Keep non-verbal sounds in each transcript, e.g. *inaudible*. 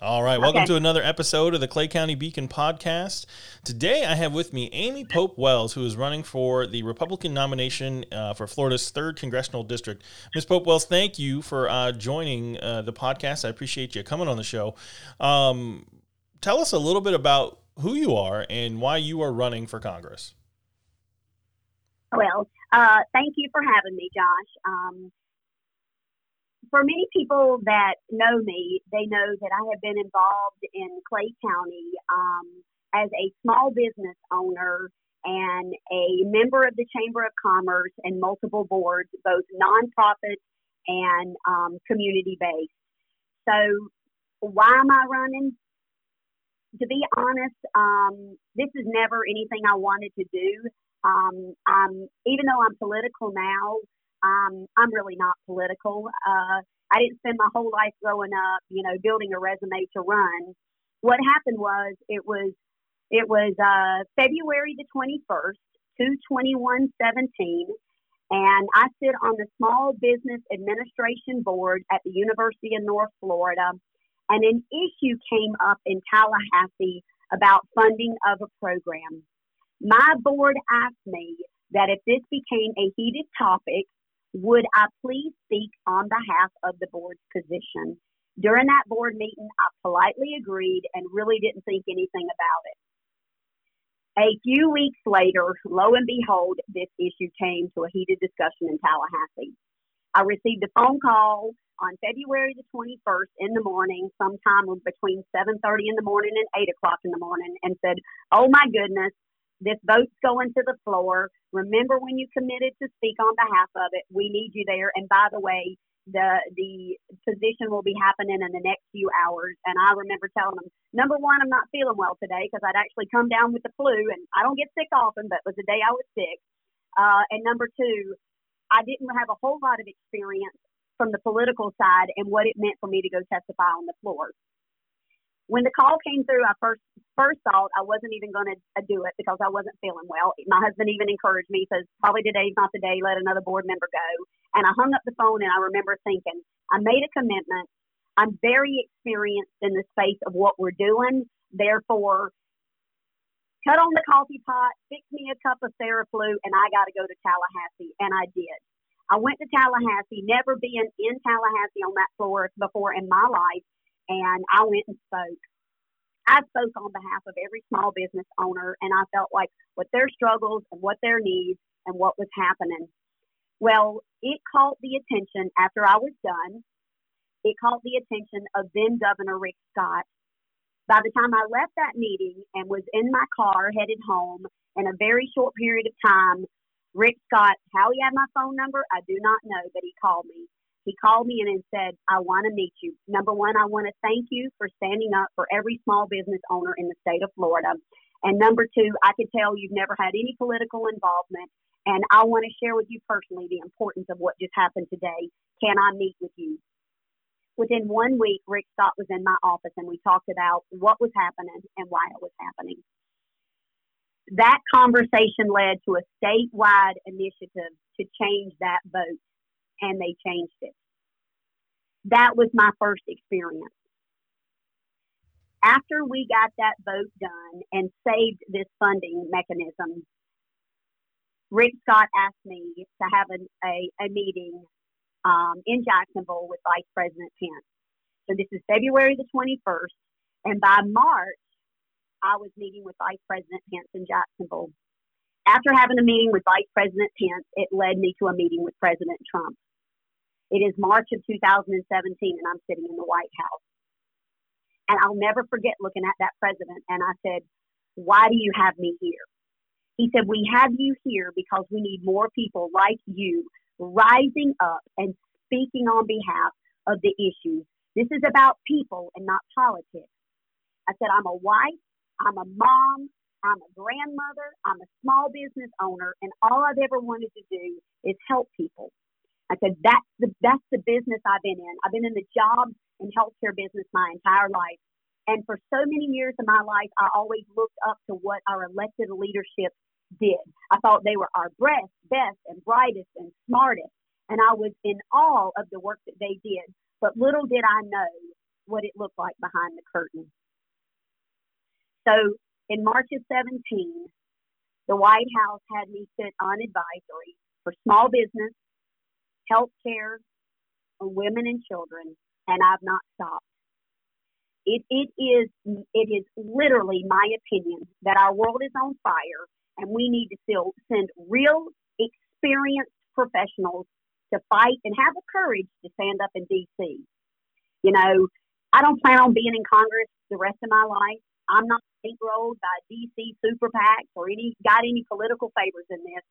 All right, welcome okay. to another episode of the Clay County Beacon podcast. Today I have with me Amy Pope Wells, who is running for the Republican nomination uh, for Florida's 3rd Congressional District. Ms. Pope Wells, thank you for uh, joining uh, the podcast. I appreciate you coming on the show. Um, tell us a little bit about who you are and why you are running for Congress. Well, uh, thank you for having me, Josh. Um, for many people that know me, they know that I have been involved in Clay County um, as a small business owner and a member of the Chamber of Commerce and multiple boards, both nonprofit and um, community based. So, why am I running? To be honest, um, this is never anything I wanted to do. Um, even though I'm political now, um, I'm really not political. Uh, I didn't spend my whole life growing up, you know, building a resume to run. What happened was it was it was uh, February the 21st, 22117, and I sit on the Small Business Administration Board at the University of North Florida, and an issue came up in Tallahassee about funding of a program. My board asked me that if this became a heated topic, would I please speak on behalf of the board's position? During that board meeting, I politely agreed and really didn't think anything about it. A few weeks later, lo and behold, this issue came to a heated discussion in Tallahassee. I received a phone call on February the 21st in the morning, sometime between 7:30 in the morning and 8 o'clock in the morning, and said, "Oh my goodness, this vote's going to the floor. Remember when you committed to speak on behalf of it. We need you there. And by the way, the the position will be happening in the next few hours. And I remember telling them, number one, I'm not feeling well today because I'd actually come down with the flu, and I don't get sick often, but it was the day I was sick. Uh, and number two, I didn't have a whole lot of experience from the political side and what it meant for me to go testify on the floor when the call came through, I first first thought I wasn't even going to uh, do it because I wasn't feeling well. My husband even encouraged me, says probably today's not the day. Let another board member go. And I hung up the phone, and I remember thinking, I made a commitment. I'm very experienced in the space of what we're doing. Therefore, cut on the coffee pot, fix me a cup of Theraflu, and I got to go to Tallahassee. And I did. I went to Tallahassee, never been in Tallahassee on that floor before in my life and I went and spoke. I spoke on behalf of every small business owner, and I felt like what their struggles and what their needs and what was happening. Well, it caught the attention after I was done. It caught the attention of then Governor Rick Scott. By the time I left that meeting and was in my car headed home, in a very short period of time, Rick Scott, how he had my phone number, I do not know, but he called me. He called me in and said, I want to meet you. Number one, I want to thank you for standing up for every small business owner in the state of Florida. And number two, I could tell you've never had any political involvement. And I want to share with you personally the importance of what just happened today. Can I meet with you? Within one week, Rick Scott was in my office and we talked about what was happening and why it was happening. That conversation led to a statewide initiative to change that vote and they changed it. That was my first experience. After we got that vote done and saved this funding mechanism, Rick Scott asked me to have a, a, a meeting um, in Jacksonville with Vice President Pence. So this is February the 21st. And by March, I was meeting with Vice President Pence in Jacksonville. After having a meeting with Vice President Pence, it led me to a meeting with President Trump. It is March of 2017, and I'm sitting in the White House. And I'll never forget looking at that president, and I said, Why do you have me here? He said, We have you here because we need more people like you rising up and speaking on behalf of the issues. This is about people and not politics. I said, I'm a wife, I'm a mom, I'm a grandmother, I'm a small business owner, and all I've ever wanted to do is help people. I said, that's the, that's the business I've been in. I've been in the job and healthcare business my entire life. And for so many years of my life, I always looked up to what our elected leadership did. I thought they were our best, best, and brightest and smartest. And I was in awe of the work that they did. But little did I know what it looked like behind the curtain. So in March of 17, the White House had me sit on advisory for small business, health care, women and children, and I've not stopped. It, it is it is literally my opinion that our world is on fire and we need to still send real experienced professionals to fight and have the courage to stand up in DC. You know, I don't plan on being in Congress the rest of my life. I'm not bankrolled by DC super PACs or any got any political favors in this.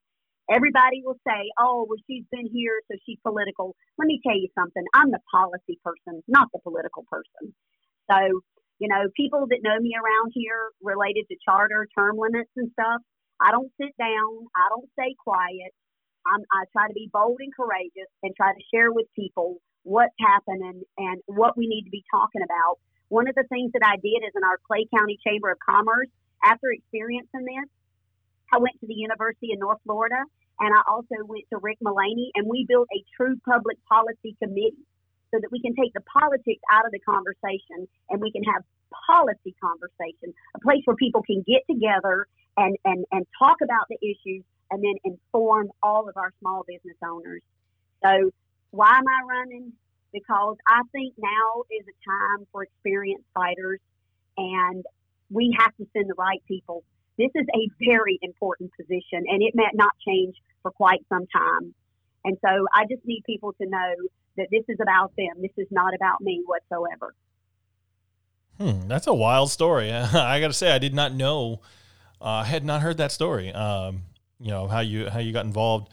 Everybody will say, "Oh, well, she's been here, so she's political." Let me tell you something. I'm the policy person, not the political person. So, you know, people that know me around here related to charter, term limits, and stuff, I don't sit down. I don't stay quiet. I'm, I try to be bold and courageous and try to share with people what's happening and what we need to be talking about. One of the things that I did is in our Clay County Chamber of Commerce, after experiencing this, I went to the University of North Florida and I also went to Rick Mullaney and we built a true public policy committee so that we can take the politics out of the conversation and we can have policy conversation, a place where people can get together and, and, and talk about the issues and then inform all of our small business owners. So why am I running? Because I think now is a time for experienced fighters and we have to send the right people. This is a very important position and it may not change for quite some time. And so I just need people to know that this is about them. This is not about me whatsoever. Hmm, that's a wild story. *laughs* I got to say, I did not know. I uh, had not heard that story. Um, you know how you how you got involved.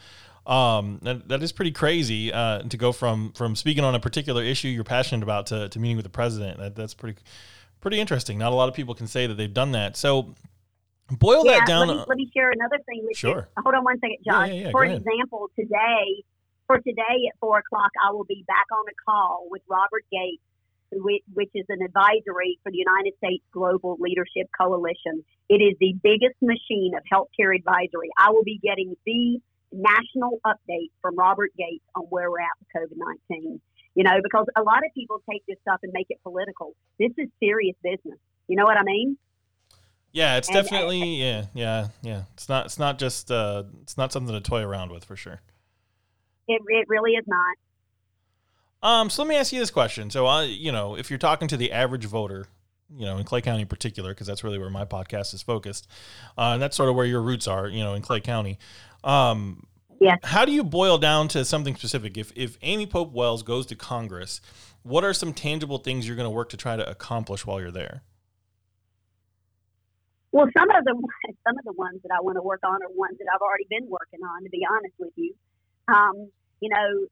Um, that, that is pretty crazy uh, to go from from speaking on a particular issue you're passionate about to, to meeting with the president. That, that's pretty pretty interesting. Not a lot of people can say that they've done that. So boil yeah, that down. Let me, let me, share another thing with sure. you. Hold on one second, John. Yeah, yeah, For example, today for today at four o'clock, I will be back on a call with Robert Gates, which is an advisory for the United States Global Leadership Coalition. It is the biggest machine of healthcare advisory. I will be getting the national update from Robert Gates on where we're at with COVID 19. You know, because a lot of people take this stuff and make it political. This is serious business. You know what I mean? Yeah, it's and, definitely and, yeah, yeah, yeah. It's not it's not just uh it's not something to toy around with for sure. It, it really is not. Um, so let me ask you this question. So, uh, you know, if you're talking to the average voter, you know, in Clay County in particular, because that's really where my podcast is focused, uh, and that's sort of where your roots are, you know, in Clay County. Um, yeah. How do you boil down to something specific? If if Amy Pope Wells goes to Congress, what are some tangible things you're going to work to try to accomplish while you're there? Well, some of the *laughs* some of the ones that I want to work on are ones that I've already been working on. To be honest with you, um, you know,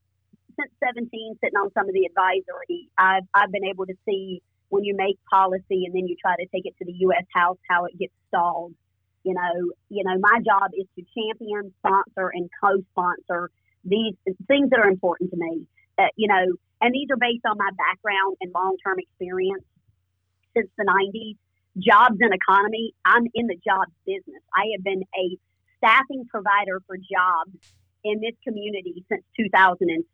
since 17, sitting on some of the advisory, I've, I've been able to see when you make policy and then you try to take it to the U.S. House, how it gets stalled. You know, you know, my job is to champion, sponsor, and co-sponsor these things that are important to me. Uh, you know, and these are based on my background and long-term experience since the 90s. Jobs and economy. I'm in the jobs business. I have been a staffing provider for jobs in this community since 2007.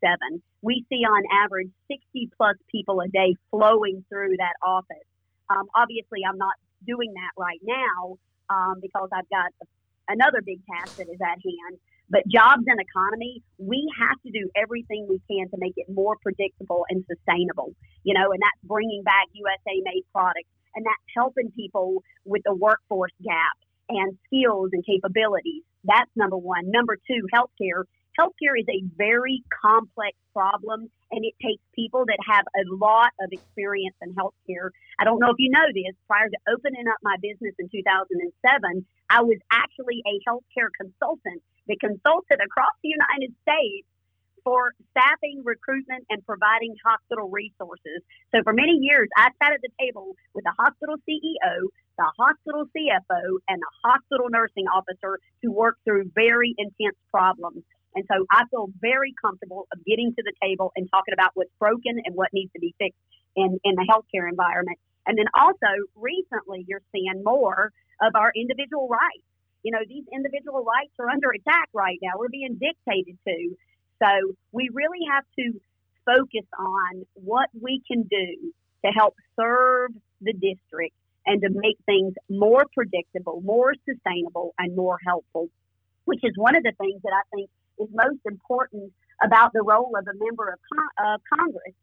We see on average 60 plus people a day flowing through that office. Um, obviously, I'm not doing that right now um, because I've got another big task that is at hand. But jobs and economy, we have to do everything we can to make it more predictable and sustainable. You know, and that's bringing back USA made products and that's helping people with the workforce gap and skills and capabilities. That's number one. Number two, healthcare. Healthcare is a very complex problem and it takes people that have a lot of experience in healthcare. I don't know if you know this, prior to opening up my business in 2007, I was actually a healthcare consultant that consulted across the United States for staffing, recruitment, and providing hospital resources. So for many years, I sat at the table with the hospital CEO, the hospital CFO, and the hospital nursing officer to work through very intense problems. And so I feel very comfortable of getting to the table and talking about what's broken and what needs to be fixed in, in the healthcare environment. And then also recently you're seeing more of our individual rights. You know, these individual rights are under attack right now. We're being dictated to. So we really have to focus on what we can do to help serve the district and to make things more predictable, more sustainable, and more helpful, which is one of the things that I think is most important about the role of a member of con- Congress.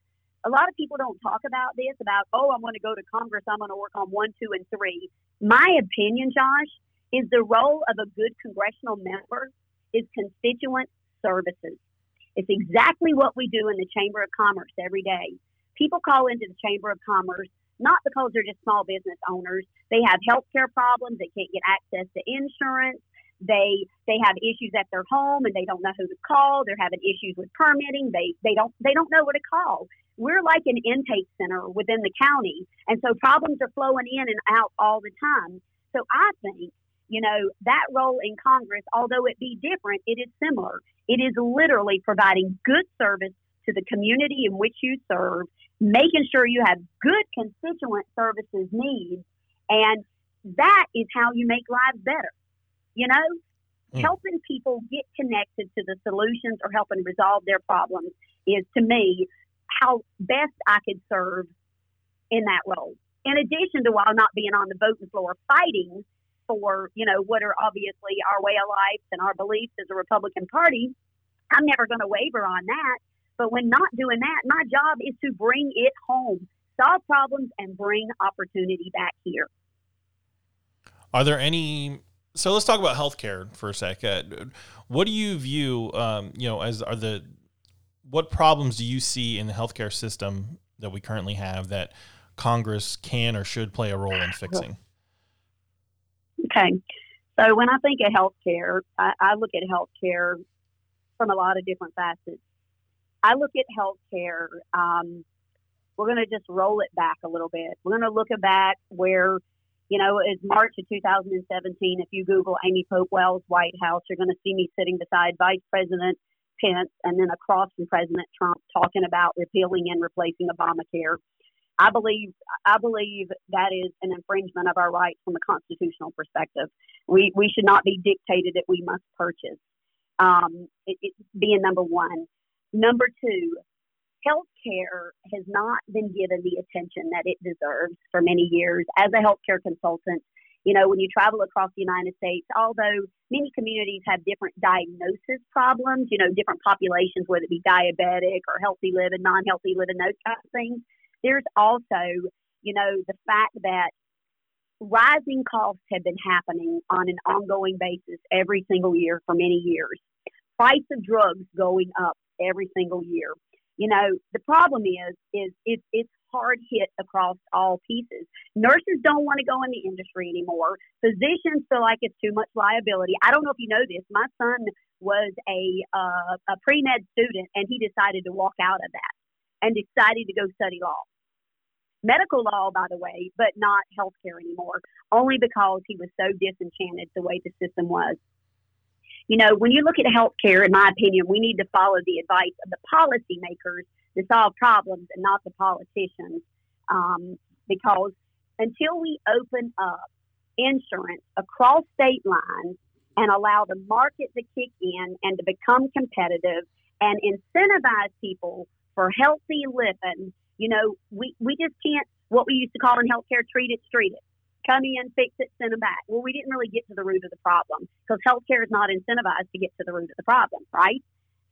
A lot of people don't talk about this about, oh, I'm going to go to Congress, I'm going to work on one, two, and three. My opinion, Josh, is the role of a good congressional member is constituent services. It's exactly what we do in the Chamber of Commerce every day. People call into the Chamber of Commerce not because they're just small business owners. They have health care problems. They can't get access to insurance. They they have issues at their home and they don't know who to call. They're having issues with permitting. They they don't they don't know where to call. We're like an intake center within the county, and so problems are flowing in and out all the time. So I think you know that role in Congress, although it be different, it is similar. It is literally providing good service to the community in which you serve, making sure you have good constituent services needs, and that is how you make lives better. You know, mm. helping people get connected to the solutions or helping resolve their problems is to me how best I could serve in that role. In addition to while not being on the voting floor fighting for, you know, what are obviously our way of life and our beliefs as a Republican Party, I'm never going to waver on that. But when not doing that, my job is to bring it home, solve problems, and bring opportunity back here. Are there any? So let's talk about healthcare for a second. What do you view, um, you know, as are the what problems do you see in the healthcare system that we currently have that Congress can or should play a role in fixing? Okay. So when I think of healthcare, I, I look at healthcare from a lot of different facets. I look at healthcare. Um, we're going to just roll it back a little bit. We're going to look back where, you know, it's March of 2017. If you Google Amy Pope Wells White House, you're going to see me sitting beside Vice President Pence and then across from President Trump talking about repealing and replacing Obamacare. I believe I believe that is an infringement of our rights from a constitutional perspective. We we should not be dictated that we must purchase. Um, it, it being number one. Number two, healthcare has not been given the attention that it deserves for many years. As a healthcare consultant, you know, when you travel across the United States, although many communities have different diagnosis problems, you know, different populations, whether it be diabetic or healthy living, non healthy living, those kind of things, there's also, you know, the fact that rising costs have been happening on an ongoing basis every single year for many years. Price of drugs going up every single year. You know, the problem is, is it, it's hard hit across all pieces. Nurses don't want to go in the industry anymore. Physicians feel like it's too much liability. I don't know if you know this. My son was a uh, a pre med student, and he decided to walk out of that and decided to go study law. Medical law, by the way, but not healthcare anymore, only because he was so disenchanted the way the system was you know, when you look at healthcare, in my opinion, we need to follow the advice of the policymakers to solve problems and not the politicians. Um, because until we open up insurance across state lines and allow the market to kick in and to become competitive and incentivize people for healthy living, you know, we, we just can't, what we used to call in healthcare, treat it, treat it come in, fix it, send them back. Well, we didn't really get to the root of the problem because healthcare is not incentivized to get to the root of the problem, right?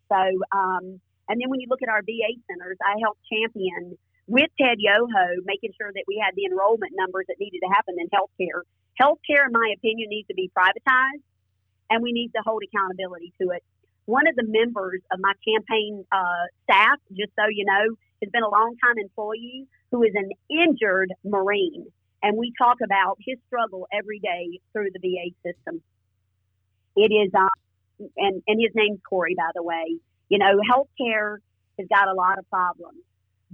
So, um, and then when you look at our VA centers, I helped champion with Ted Yoho, making sure that we had the enrollment numbers that needed to happen in healthcare. Healthcare, in my opinion, needs to be privatized, and we need to hold accountability to it. One of the members of my campaign uh, staff, just so you know, has been a longtime employee who is an injured Marine and we talk about his struggle every day through the VA system. It is, um, and and his name's Corey, by the way. You know, healthcare has got a lot of problems,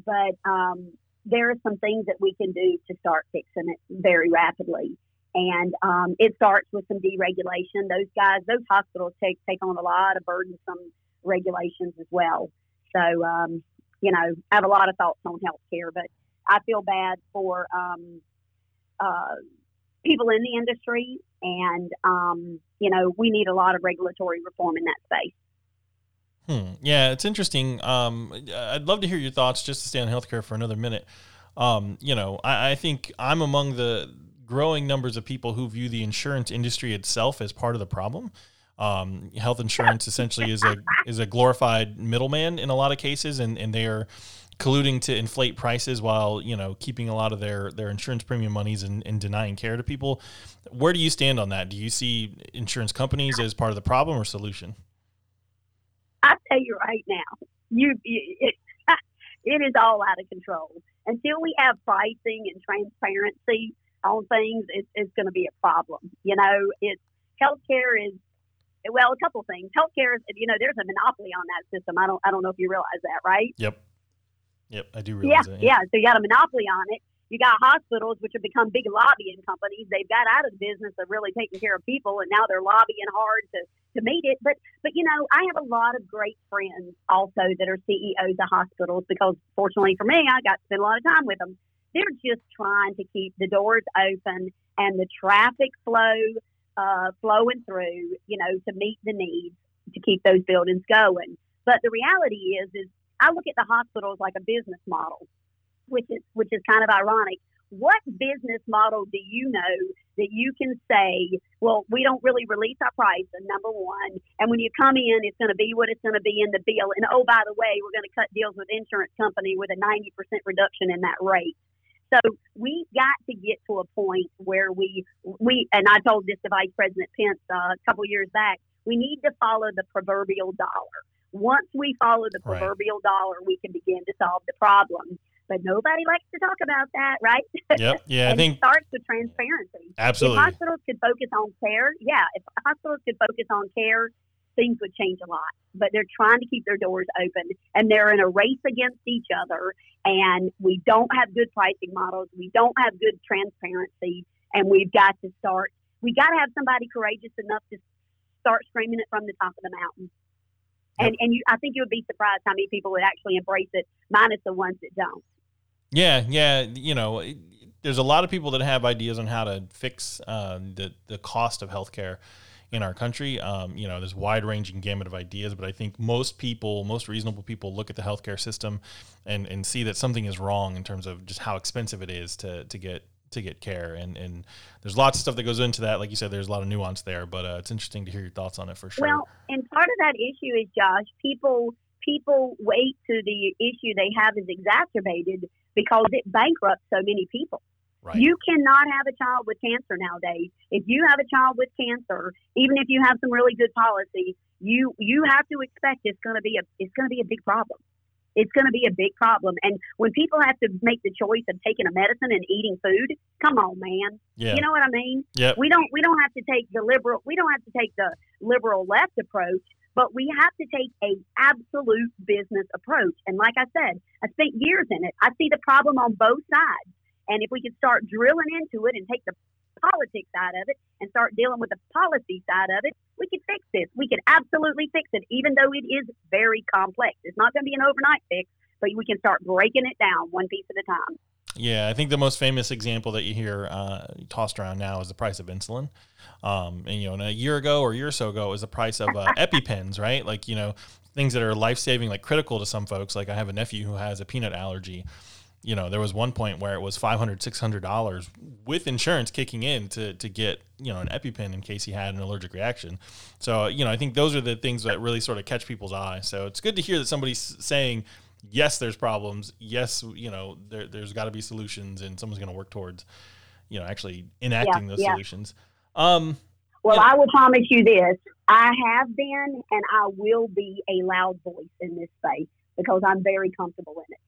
but um, there are some things that we can do to start fixing it very rapidly. And um, it starts with some deregulation. Those guys, those hospitals take take on a lot of burdensome regulations as well. So, um, you know, I have a lot of thoughts on healthcare, but I feel bad for um, uh, people in the industry, and um, you know we need a lot of regulatory reform in that space. Hmm. Yeah, it's interesting. Um, I'd love to hear your thoughts just to stay on healthcare for another minute. um, you know, I, I think I'm among the growing numbers of people who view the insurance industry itself as part of the problem. Um, health insurance essentially is a is a glorified middleman in a lot of cases, and, and they are colluding to inflate prices while you know keeping a lot of their their insurance premium monies and, and denying care to people. Where do you stand on that? Do you see insurance companies as part of the problem or solution? I tell you right now, you, it, *laughs* it is all out of control. Until we have pricing and transparency on things, it, it's going to be a problem. You know, it's healthcare is well, a couple things. Healthcare is, you know, there's a monopoly on that system. I don't, I don't know if you realize that, right? Yep. Yep, I do realize yeah, that. Yeah. yeah. So you got a monopoly on it. You got hospitals, which have become big lobbying companies. They've got out of the business of really taking care of people, and now they're lobbying hard to to meet it. But but you know, I have a lot of great friends also that are CEOs of hospitals because fortunately for me, I got to spend a lot of time with them. They're just trying to keep the doors open and the traffic flow uh, flowing through, you know, to meet the needs to keep those buildings going. But the reality is, is I look at the hospitals like a business model, which is which is kind of ironic. What business model do you know that you can say, well, we don't really release our price, number one, and when you come in, it's going to be what it's going to be in the bill, and oh, by the way, we're going to cut deals with insurance company with a 90% reduction in that rate. So we got to get to a point where we we and I told this to Vice President Pence uh, a couple years back. We need to follow the proverbial dollar. Once we follow the proverbial right. dollar, we can begin to solve the problem. But nobody likes to talk about that, right? Yep. *laughs* Yeah, I think it starts with transparency. Absolutely. If hospitals could focus on care, yeah, if hospitals could focus on care, things would change a lot. But they're trying to keep their doors open, and they're in a race against each other. And we don't have good pricing models. We don't have good transparency, and we've got to start. We got to have somebody courageous enough to start screaming it from the top of the mountain. And and you, I think you would be surprised how many people would actually embrace it, minus the ones that don't. Yeah, yeah, you know, there's a lot of people that have ideas on how to fix uh, the the cost of healthcare in our country. Um, you know, there's wide ranging gamut of ideas, but I think most people, most reasonable people, look at the healthcare system and and see that something is wrong in terms of just how expensive it is to to get to get care. And and there's lots of stuff that goes into that. Like you said there's a lot of nuance there but uh, it's interesting to hear your thoughts on it for sure. Well and part of that issue is josh people people wait to the issue they have is exacerbated because it bankrupts so many people Right. You cannot have a child with cancer nowadays. If you have a child with cancer, even if you have some really good policy, you you have to expect it's going to be a it's going to be a big problem it's going to be a big problem. And when people have to make the choice of taking a medicine and eating food, come on, man. Yeah. You know what I mean? Yep. We don't we don't have to take the liberal we don't have to take the liberal left approach, but we have to take a absolute business approach. And like I said, I spent years in it. I see the problem on both sides. And if we could start drilling into it and take the politics side of it and start dealing with the policy side of it, we could fix this. We could absolutely fix it, even though it is very complex. It's not going to be an overnight fix, but we can start breaking it down one piece at a time. Yeah, I think the most famous example that you hear uh, tossed around now is the price of insulin. Um, and you know, a year ago or a year or so ago, it was the price of uh, *laughs* EpiPens, right? Like you know, things that are life saving, like critical to some folks. Like I have a nephew who has a peanut allergy, you know, there was one point where it was 500 $600 with insurance kicking in to, to get, you know, an EpiPen in case he had an allergic reaction. So, you know, I think those are the things that really sort of catch people's eye. So it's good to hear that somebody's saying, yes, there's problems. Yes, you know, there, there's got to be solutions and someone's going to work towards, you know, actually enacting yeah, those yeah. solutions. Um, well, I will promise you this. I have been and I will be a loud voice in this space because I'm very comfortable in it.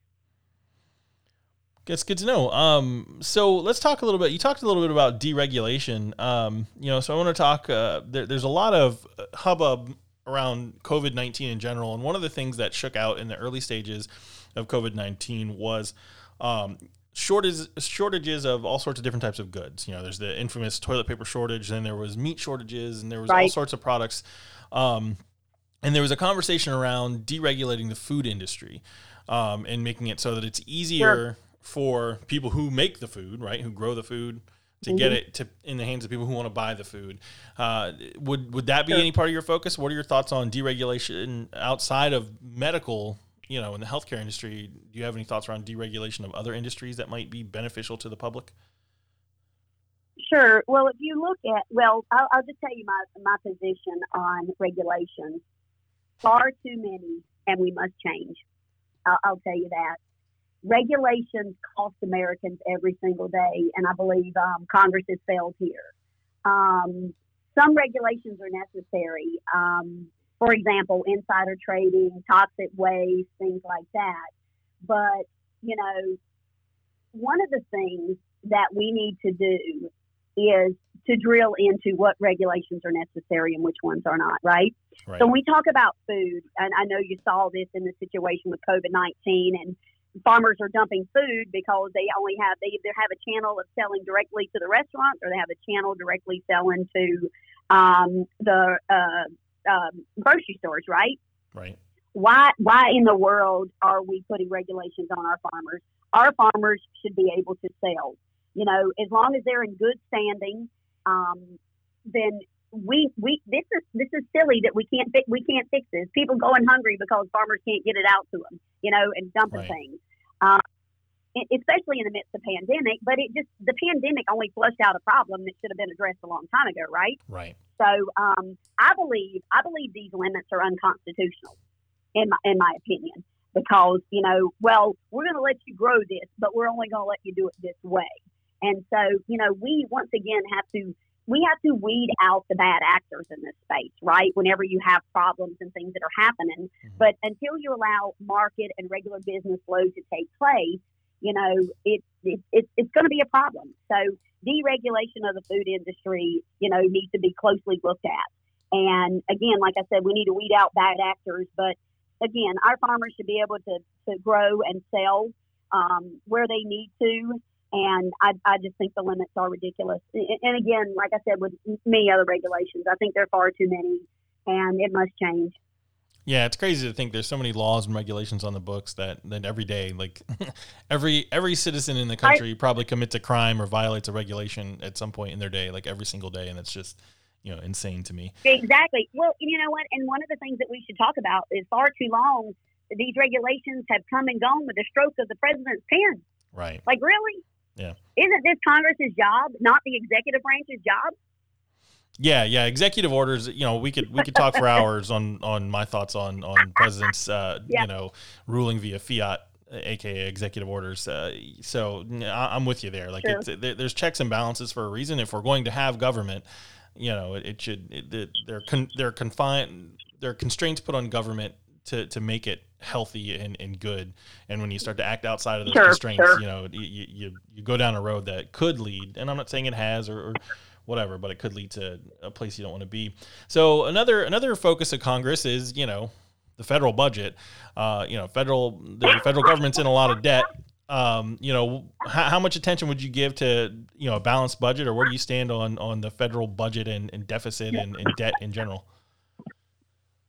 That's good to know. Um, so let's talk a little bit. You talked a little bit about deregulation. Um, you know, so I want to talk. Uh, there, there's a lot of hubbub around COVID nineteen in general, and one of the things that shook out in the early stages of COVID nineteen was um, shortages shortages of all sorts of different types of goods. You know, there's the infamous toilet paper shortage, then there was meat shortages, and there was right. all sorts of products. Um, and there was a conversation around deregulating the food industry um, and making it so that it's easier. Sure for people who make the food, right, who grow the food, to mm-hmm. get it to in the hands of people who want to buy the food. Uh, would would that be sure. any part of your focus? What are your thoughts on deregulation outside of medical you know, in the healthcare industry, do you have any thoughts around deregulation of other industries that might be beneficial to the public? Sure. Well, if you look at, well, I'll, I'll just tell you my, my position on regulations. Far too many, and we must change. I'll, I'll tell you that. Regulations cost Americans every single day, and I believe um, Congress has failed here. Um, some regulations are necessary. Um, for example, insider trading, toxic waste, things like that. But, you know, one of the things that we need to do is to drill into what regulations are necessary and which ones are not, right? right? So when we talk about food, and I know you saw this in the situation with COVID 19, and farmers are dumping food because they only have, they either have a channel of selling directly to the restaurants or they have a channel directly selling to um, the uh, um, grocery stores, right? Right. Why, why in the world are we putting regulations on our farmers? Our farmers should be able to sell you know, as long as they're in good standing, um, then we we this is this is silly that we can't fix we can't fix this. People going hungry because farmers can't get it out to them, you know, and dumping right. things. Um, especially in the midst of pandemic, but it just the pandemic only flushed out a problem that should have been addressed a long time ago, right? Right. So um, I believe I believe these limits are unconstitutional, in my in my opinion, because you know, well, we're going to let you grow this, but we're only going to let you do it this way. And so, you know, we once again have to we have to weed out the bad actors in this space, right? Whenever you have problems and things that are happening. Mm-hmm. But until you allow market and regular business flow to take place, you know, it, it, it it's going to be a problem. So deregulation of the food industry, you know, needs to be closely looked at. And again, like I said, we need to weed out bad actors. But again, our farmers should be able to, to grow and sell um, where they need to and I, I just think the limits are ridiculous. And again, like I said, with many other regulations, I think there are far too many, and it must change. Yeah, it's crazy to think there's so many laws and regulations on the books that that every day, like *laughs* every every citizen in the country I, probably commits a crime or violates a regulation at some point in their day, like every single day, and it's just you know insane to me. Exactly. Well, you know what? And one of the things that we should talk about is far too long. These regulations have come and gone with the stroke of the president's pen. Right. Like really? Yeah. Isn't this Congress's job, not the executive branch's job? Yeah, yeah. Executive orders. You know, we could we could talk for *laughs* hours on on my thoughts on on presidents. Uh, yeah. You know, ruling via fiat, aka executive orders. Uh, so I'm with you there. Like, it's, there's checks and balances for a reason. If we're going to have government, you know, it, it should. It, they're con, they're confined. There are constraints put on government to to make it healthy and, and good. And when you start to act outside of those sure, constraints, sure. you know, you, you, you go down a road that could lead, and I'm not saying it has or, or whatever, but it could lead to a place you don't want to be. So another another focus of Congress is you know the federal budget. Uh, you know, federal the federal government's in a lot of debt. Um, you know, how, how, much attention would you give to you know a balanced budget, or where do you stand on on the federal budget and, and deficit and, and debt in general?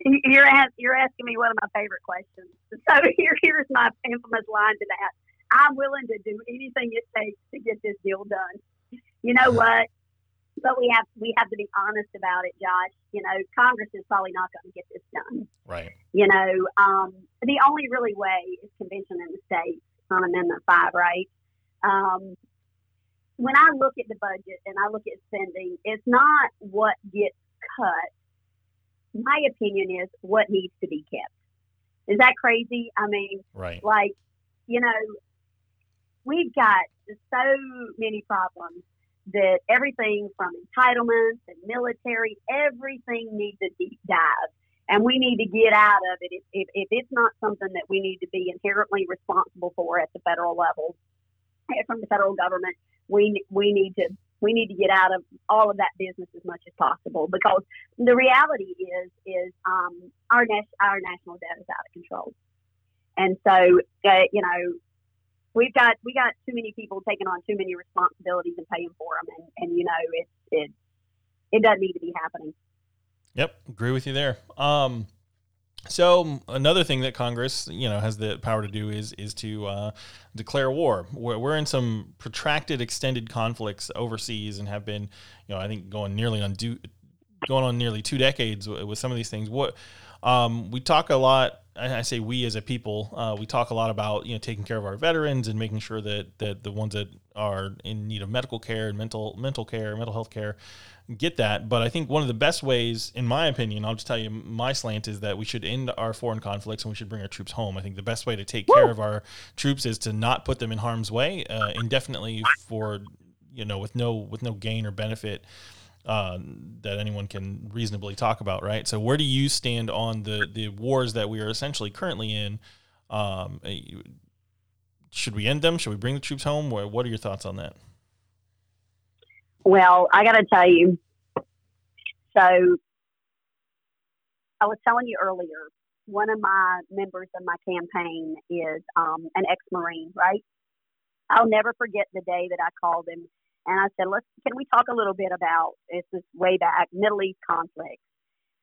You're ask, you're asking me one of my favorite questions. *laughs* So here here's my infamous line to that. I'm willing to do anything it takes to get this deal done. You know what? But we have we have to be honest about it, Josh. You know, Congress is probably not going to get this done. Right. You know, um, the only really way is convention in the states on Amendment Five, right? Um, when I look at the budget and I look at spending, it's not what gets cut my opinion is what needs to be kept. Is that crazy? I mean, right. like, you know, we've got so many problems that everything from entitlements and military, everything needs a deep dive. And we need to get out of it if, if, if it's not something that we need to be inherently responsible for at the federal level, eh, from the federal government. We we need to we need to get out of all of that business as much as possible because the reality is is um, our nas- our national debt is out of control, and so uh, you know we've got we got too many people taking on too many responsibilities and paying for them, and, and you know it it it doesn't need to be happening. Yep, agree with you there. Um, so another thing that Congress, you know, has the power to do is is to uh, declare war. We're, we're in some protracted, extended conflicts overseas, and have been, you know, I think going nearly on do, going on nearly two decades with, with some of these things. What Um, we talk a lot. I say we as a people, uh, we talk a lot about you know taking care of our veterans and making sure that that the ones that are in need of medical care and mental mental care, mental health care, get that. But I think one of the best ways, in my opinion, I'll just tell you my slant is that we should end our foreign conflicts and we should bring our troops home. I think the best way to take Woo! care of our troops is to not put them in harm's way uh, indefinitely for you know with no with no gain or benefit uh, that anyone can reasonably talk about, right? So, where do you stand on the the wars that we are essentially currently in? Um, eh, should we end them? Should we bring the troops home? What are your thoughts on that? Well, I got to tell you. So, I was telling you earlier. One of my members of my campaign is um, an ex-marine, right? I'll never forget the day that I called him and I said, let's, can we talk a little bit about, this is way back, Middle East conflict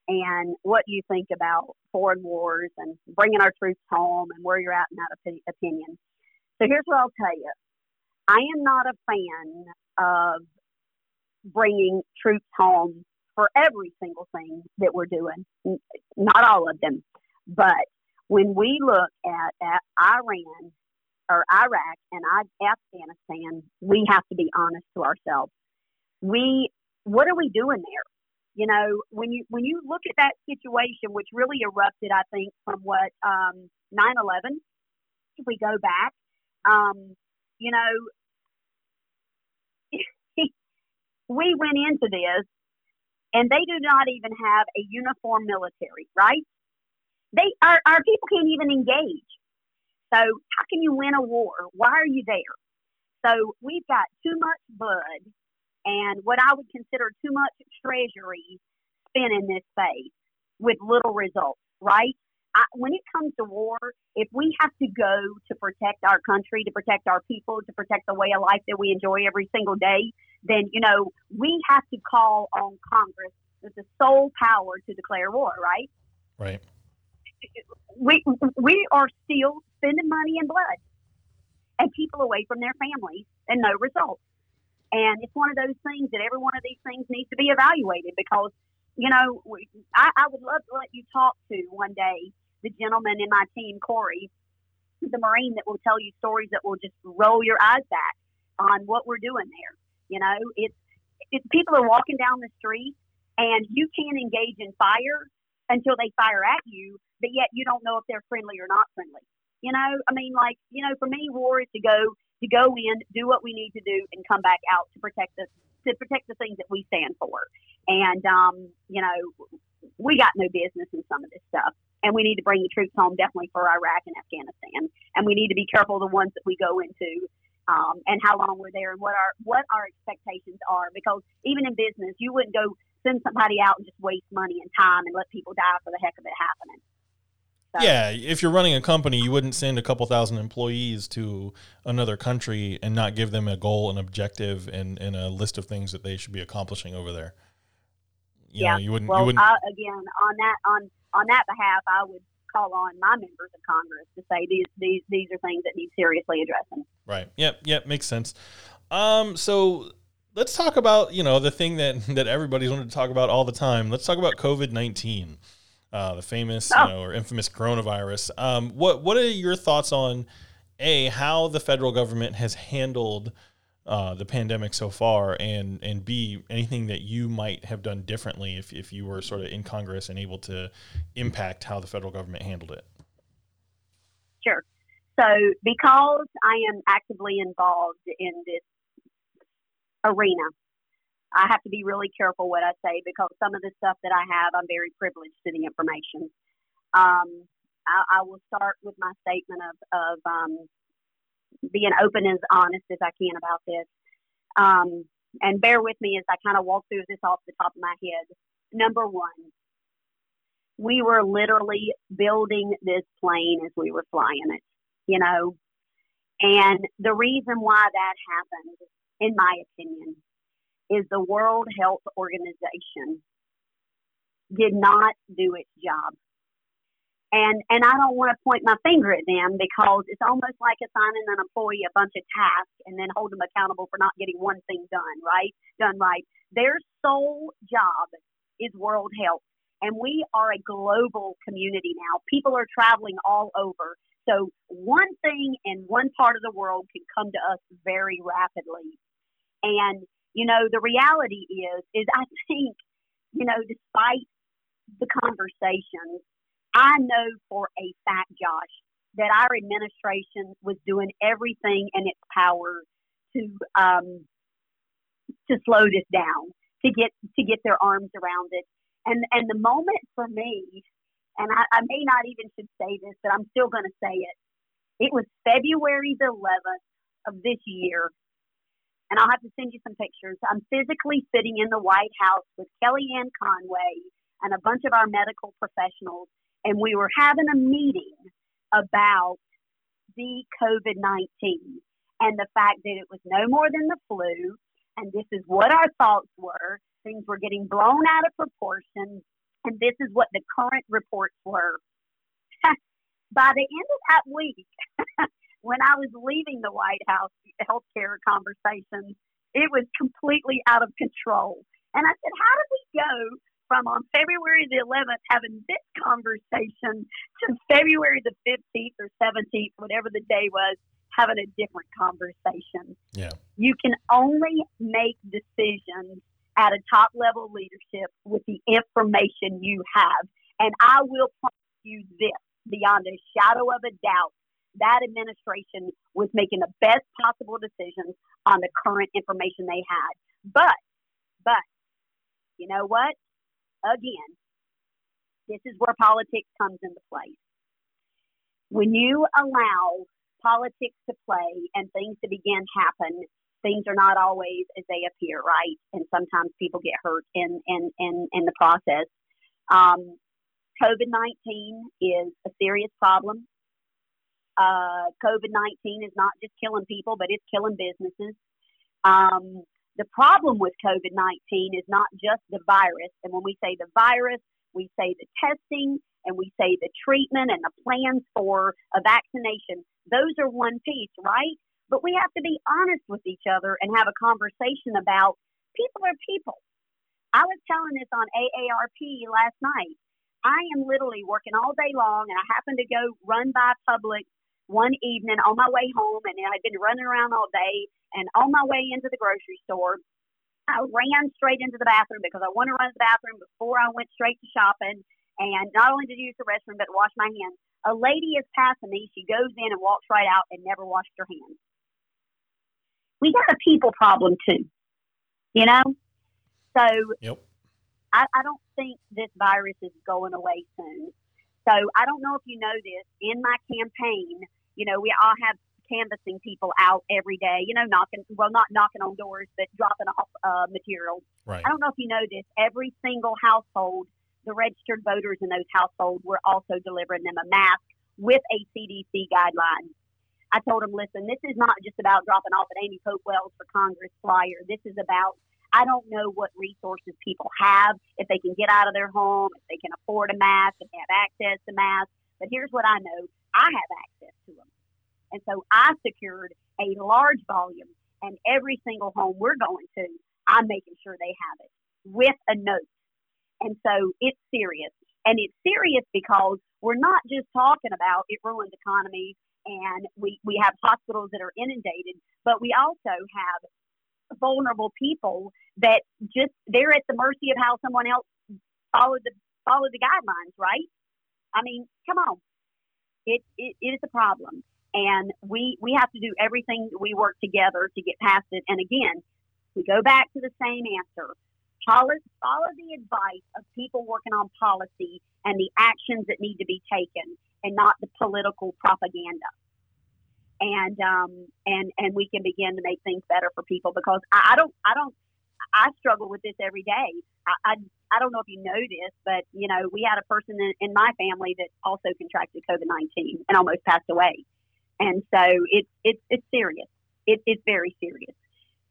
and what you think about foreign wars and bringing our troops home and where you're at in that opinion. So here's what I'll tell you. I am not a fan of bringing troops home for every single thing that we're doing. Not all of them. But when we look at, at Iran or Iraq and Afghanistan, we have to be honest to ourselves. We, what are we doing there? You know, when you when you look at that situation, which really erupted, I think, from what um, 9/11. If we go back, um, you know, we went into this, and they do not even have a uniform military, right? They our, our people can't even engage. So how can you win a war? Why are you there? So we've got too much blood and what I would consider too much treasury spent in this space with little results, right? I, when it comes to war, if we have to go to protect our country, to protect our people, to protect the way of life that we enjoy every single day, then, you know, we have to call on Congress with the sole power to declare war, right? Right we we are still spending money and blood and people away from their families and no results. And it's one of those things that every one of these things needs to be evaluated because, you know, I, I would love to let you talk to one day the gentleman in my team, Corey, the Marine that will tell you stories that will just roll your eyes back on what we're doing there. You know, it's, it's people are walking down the street and you can't engage in fire until they fire at you, but yet you don't know if they're friendly or not friendly. You know, I mean, like, you know, for me, war is to go to go in, do what we need to do, and come back out to protect the to protect the things that we stand for. And um, you know, we got no business in some of this stuff, and we need to bring the troops home definitely for Iraq and Afghanistan. And we need to be careful the ones that we go into. Um, and how long we're there and what our what our expectations are because even in business you wouldn't go send somebody out and just waste money and time and let people die for the heck of it happening. So. Yeah, if you're running a company, you wouldn't send a couple thousand employees to another country and not give them a goal, an objective, and, and a list of things that they should be accomplishing over there. You yeah, know, you wouldn't. Well, you wouldn't... I, again, on that on on that behalf, I would call on my members of Congress to say these these these are things that need seriously addressing. Right. Yep. Yep. Makes sense. Um. So let's talk about you know the thing that *laughs* that everybody's wanted to talk about all the time. Let's talk about COVID nineteen, uh, the famous oh. you know, or infamous coronavirus. Um, what what are your thoughts on a how the federal government has handled uh, the pandemic so far, and and b anything that you might have done differently if if you were sort of in Congress and able to impact how the federal government handled it. Sure. So, because I am actively involved in this arena. I have to be really careful what I say because some of the stuff that I have, I'm very privileged to the information. Um, I, I, will start with my statement of, of um, being open as honest as I can about this. Um, and bear with me as I kind of walk through this off the top of my head. Number one, we were literally building this plane as we were flying it, you know. And the reason why that happened in my opinion, is the World Health Organization did not do its job. And and I don't want to point my finger at them because it's almost like assigning an employee a bunch of tasks and then hold them accountable for not getting one thing done, right? Done right. Their sole job is World Health. And we are a global community now. People are traveling all over. So one thing in one part of the world can come to us very rapidly. And, you know, the reality is, is I think, you know, despite the conversations, I know for a fact, Josh, that our administration was doing everything in its power to um, to slow this down, to get to get their arms around it. And and the moment for me, and I, I may not even should say this, but I'm still going to say it. It was February the 11th of this year, and I'll have to send you some pictures. I'm physically sitting in the White House with Kellyanne Conway and a bunch of our medical professionals, and we were having a meeting about the COVID 19 and the fact that it was no more than the flu. And this is what our thoughts were. Things were getting blown out of proportion. And this is what the current reports were. *laughs* By the end of that week, *laughs* when I was leaving the White House healthcare conversation, it was completely out of control. And I said, How did we go from on February the 11th having this conversation to February the 15th or 17th, whatever the day was, having a different conversation. Yeah. You can only make decisions at a top level leadership with the information you have. And I will promise you this beyond a shadow of a doubt that administration was making the best possible decisions on the current information they had. But, but, you know what? Again, this is where politics comes into play. When you allow politics to play and things to begin happen, things are not always as they appear, right? And sometimes people get hurt in in in, in the process. Um, COVID nineteen is a serious problem. Uh, COVID nineteen is not just killing people, but it's killing businesses. Um, the problem with COVID 19 is not just the virus. And when we say the virus, we say the testing and we say the treatment and the plans for a vaccination. Those are one piece, right? But we have to be honest with each other and have a conversation about people are people. I was telling this on AARP last night. I am literally working all day long, and I happen to go run by Publix one evening on my way home, and I'd been running around all day. And on my way into the grocery store, I ran straight into the bathroom because I wanted to run to the bathroom before I went straight to shopping. And not only to use the restroom, but wash my hands. A lady is passing me. She goes in and walks right out and never washed her hands. We got a people problem too, you know? So yep. I, I don't think this virus is going away soon. So I don't know if you know this. In my campaign, you know, we all have canvassing people out every day, you know, knocking, well, not knocking on doors, but dropping off uh, material. Right. I don't know if you know this. Every single household, the registered voters in those households, were also delivering them a mask with a CDC guideline. I told them, listen, this is not just about dropping off an Amy Pope Wells for Congress flyer. This is about I don't know what resources people have, if they can get out of their home, if they can afford a mask, if they have access to masks. But here's what I know I have access to them. And so I secured a large volume, and every single home we're going to, I'm making sure they have it with a note. And so it's serious. And it's serious because we're not just talking about it ruins economies and we, we have hospitals that are inundated, but we also have vulnerable people that just they're at the mercy of how someone else followed the followed the guidelines, right? I mean, come on. It, it, it is a problem and we we have to do everything we work together to get past it. And again, we go back to the same answer. Follow, follow the advice of people working on policy and the actions that need to be taken, and not the political propaganda. And um, and and we can begin to make things better for people because I, I don't I don't I struggle with this every day. I, I, I don't know if you know this, but you know we had a person in, in my family that also contracted COVID nineteen and almost passed away. And so it's it's it's serious. It, it's very serious.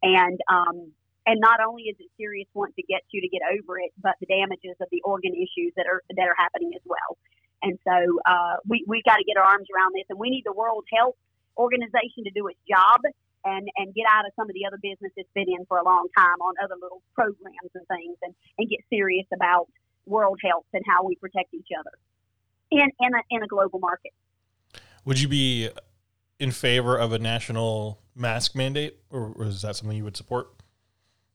And um, and not only is it serious once it gets you to get over it, but the damages of the organ issues that are that are happening as well. And so uh, we we got to get our arms around this, and we need the World Health Organization to do its job and and get out of some of the other business it's been in for a long time on other little programs and things, and and get serious about world health and how we protect each other in in a, in a global market. Would you be in favor of a national mask mandate, or, or is that something you would support?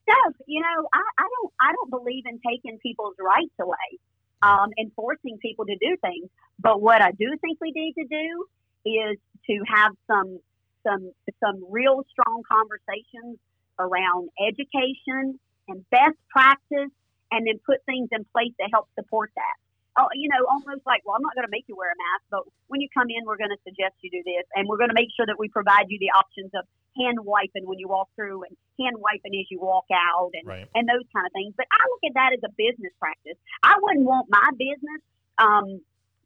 No, you know, I, I don't I don't believe in taking people's rights away um, and forcing people to do things. But what I do think we need to do is to have some some some real strong conversations around education and best practice, and then put things in place to help support that oh, you know, almost like, well, I'm not going to make you wear a mask, but when you come in, we're going to suggest you do this, and we're going to make sure that we provide you the options of hand wiping when you walk through and hand wiping as you walk out, and right. and those kind of things. But I look at that as a business practice. I wouldn't want my business. Um,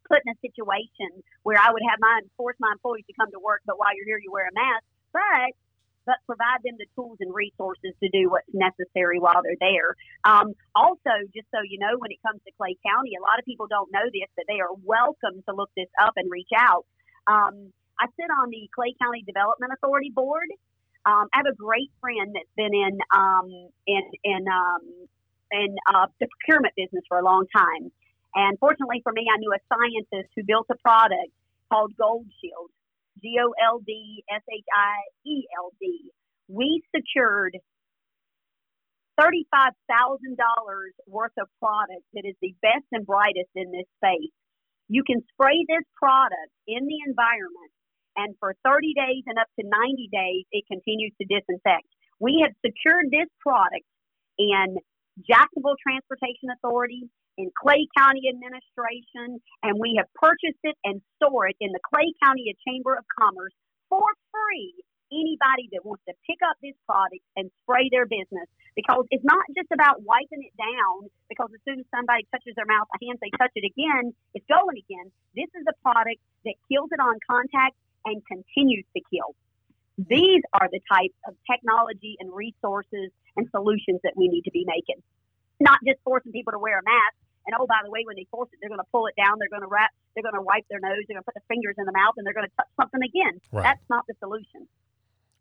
put in a situation where I would have my force my employees to come to work, but while you're here, you wear a mask. But but provide them the tools and resources to do what's necessary while they're there. Um, also, just so you know, when it comes to Clay County, a lot of people don't know this, but they are welcome to look this up and reach out. Um, I sit on the Clay County Development Authority board. Um, I have a great friend that's been in um, in in um, in uh, the procurement business for a long time, and fortunately for me, I knew a scientist who built a product called Gold Shield. G O L D S H I E L D. We secured $35,000 worth of product that is the best and brightest in this space. You can spray this product in the environment, and for 30 days and up to 90 days, it continues to disinfect. We have secured this product in Jacksonville Transportation Authority, in Clay County Administration, and we have purchased it and store it in the Clay County Chamber of Commerce for free. Anybody that wants to pick up this product and spray their business, because it's not just about wiping it down. Because as soon as somebody touches their mouth, hands, they touch it again, it's going again. This is a product that kills it on contact and continues to kill. These are the types of technology and resources and solutions that we need to be making. Not just forcing people to wear a mask, and oh, by the way, when they force it, they're going to pull it down. They're going to wrap. They're going to wipe their nose. They're going to put their fingers in the mouth, and they're going to touch something again. Right. That's not the solution.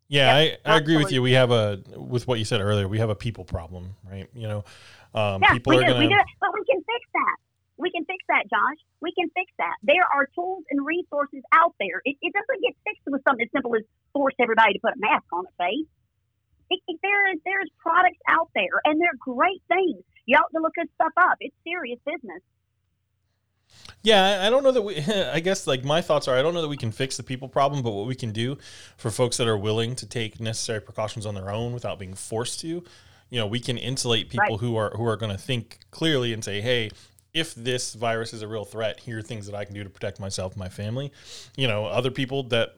Yeah, I, I agree with you. We have a with what you said earlier. We have a people problem, right? You know, um, yeah, people we are do. Gonna... We do. But we can fix that. We can fix that, Josh. We can fix that. There are tools and resources out there. It, it doesn't get fixed with something as simple as force everybody to put a mask on their face. It, it, there is there's products out there, and they're great things. You ought to look this stuff up. It's serious business. Yeah, I don't know that we. *laughs* I guess like my thoughts are, I don't know that we can fix the people problem, but what we can do for folks that are willing to take necessary precautions on their own without being forced to, you know, we can insulate people right. who are who are going to think clearly and say, hey. If this virus is a real threat, here are things that I can do to protect myself and my family. You know, other people that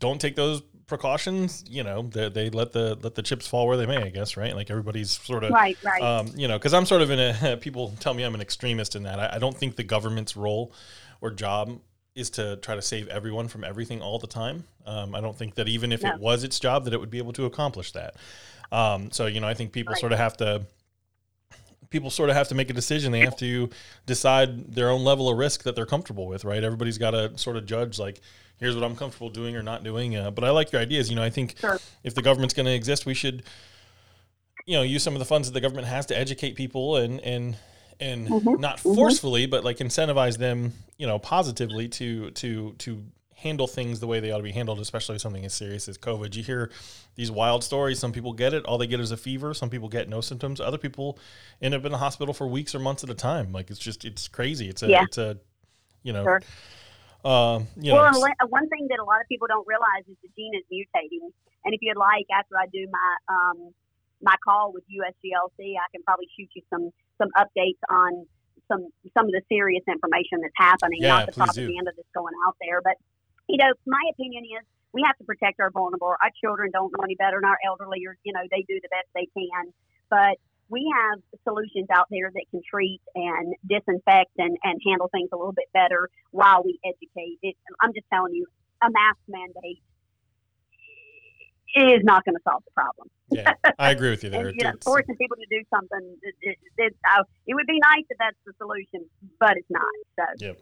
don't take those precautions, you know, they, they, let the let the chips fall where they may, I guess, right? Like everybody's sort of right, right. Um, you know, because I'm sort of in a *laughs* people tell me I'm an extremist in that. I, I, don't think the government's role or job is to try to save everyone from everything all the time. Um, I don't think that even if no. it was its job, that it would be able to accomplish that. Um, so you know, I think people right. sort of have to people sort of have to make a decision. They have to decide their own level of risk that they're comfortable with, right? Everybody's got to sort of judge like here's what I'm comfortable doing or not doing. Uh, but I like your ideas. You know, I think sure. if the government's going to exist, we should, you know, use some of the funds that the government has to educate people and and and mm-hmm. not mm-hmm. forcefully, mm-hmm. but like incentivize them, you know, positively to to to handle things the way they ought to be handled, especially something as serious as COVID. You hear these wild stories. Some people get it, all they get is a fever. Some people get no symptoms. Other people end up in the hospital for weeks or months at a time. Like it's just it's crazy. It's a yeah. it's a you know. Sure um, you know, well, one thing that a lot of people don't realize is the gene is mutating. And if you'd like, after I do my um, my call with USGLC, I can probably shoot you some some updates on some some of the serious information that's happening. Yeah, not the propaganda that's going out there, but you know, my opinion is we have to protect our vulnerable. Our children don't know any better, and our elderly are, you know, they do the best they can. But we have solutions out there that can treat and disinfect and, and handle things a little bit better while we educate. It, I'm just telling you, a mask mandate is not going to solve the problem. yeah, I agree with you *laughs* there. and, you know, forcing people to do something, it, it, it, uh, it, would be nice if that's the solution, but it's not. So. Yep.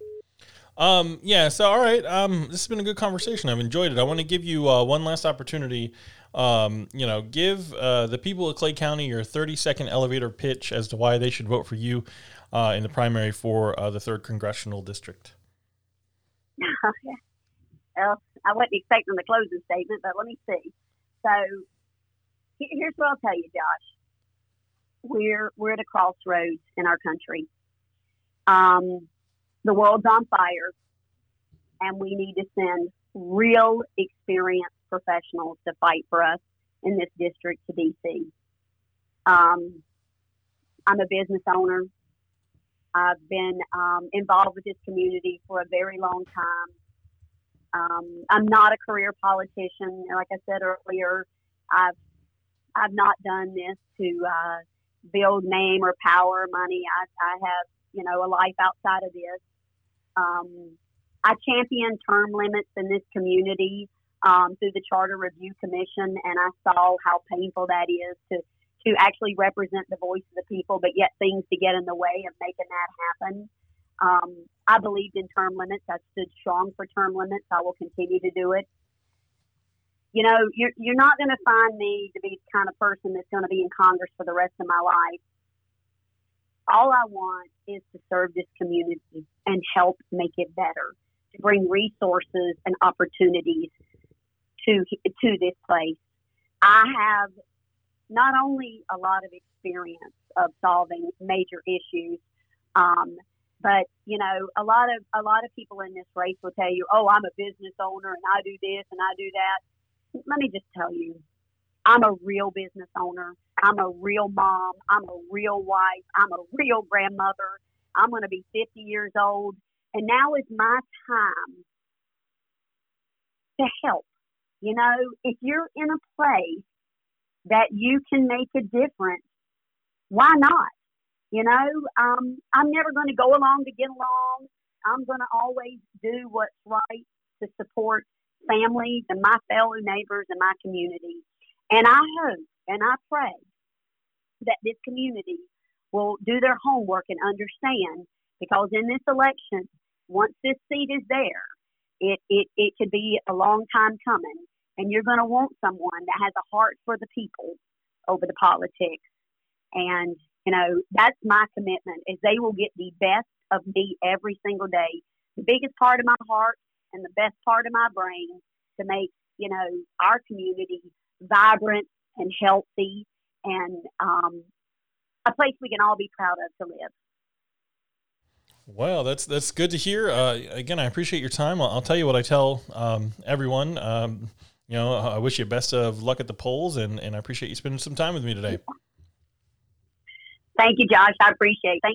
Um, yeah. So, all right. Um, this has been a good conversation. I've enjoyed it. I want to give you uh, one last opportunity um, you know, give uh, the people of Clay County your 30 second elevator pitch as to why they should vote for you. uh, in the primary for uh, the third congressional district. *laughs* well, I wasn't expecting the closing statement, but let me see. So here's what I'll tell you, Josh. We're we're at a crossroads in our country. Um, the world's on fire, and we need to send real experienced professionals to fight for us in this district to DC. Um, I'm a business owner. I've been um, involved with this community for a very long time. Um, I'm not a career politician. Like I said earlier, I've I've not done this to uh, build name or power or money. I, I have you know a life outside of this. Um, I champion term limits in this community um, through the Charter Review Commission, and I saw how painful that is to to actually represent the voice of the people, but yet things to get in the way of making that happen. Um, I believed in term limits. I stood strong for term limits. I will continue to do it. You know, you're, you're not going to find me to be the kind of person that's going to be in Congress for the rest of my life. All I want is to serve this community and help make it better, to bring resources and opportunities to to this place. I have not only a lot of experience of solving major issues, um, but you know, a lot of a lot of people in this race will tell you, "Oh, I'm a business owner and I do this and I do that." Let me just tell you, I'm a real business owner. I'm a real mom. I'm a real wife. I'm a real grandmother. I'm going to be 50 years old, and now is my time to help. You know, if you're in a place that you can make a difference, why not? You know, um, I'm never going to go along to get along. I'm going to always do what's right to support families and my fellow neighbors and my community. And I hope and I pray that this community will do their homework and understand because in this election, once this seat is there, it, it, it could be a long time coming. And you're going to want someone that has a heart for the people over the politics. And, you know, that's my commitment is they will get the best of me every single day. The biggest part of my heart and the best part of my brain to make, you know, our community vibrant and healthy and um, a place we can all be proud of to live. Well, that's that's good to hear. Uh, again, I appreciate your time. I'll, I'll tell you what I tell um, everyone. Um, you know, I wish you best of luck at the polls, and, and I appreciate you spending some time with me today. Thank you, Josh. I appreciate it. Thank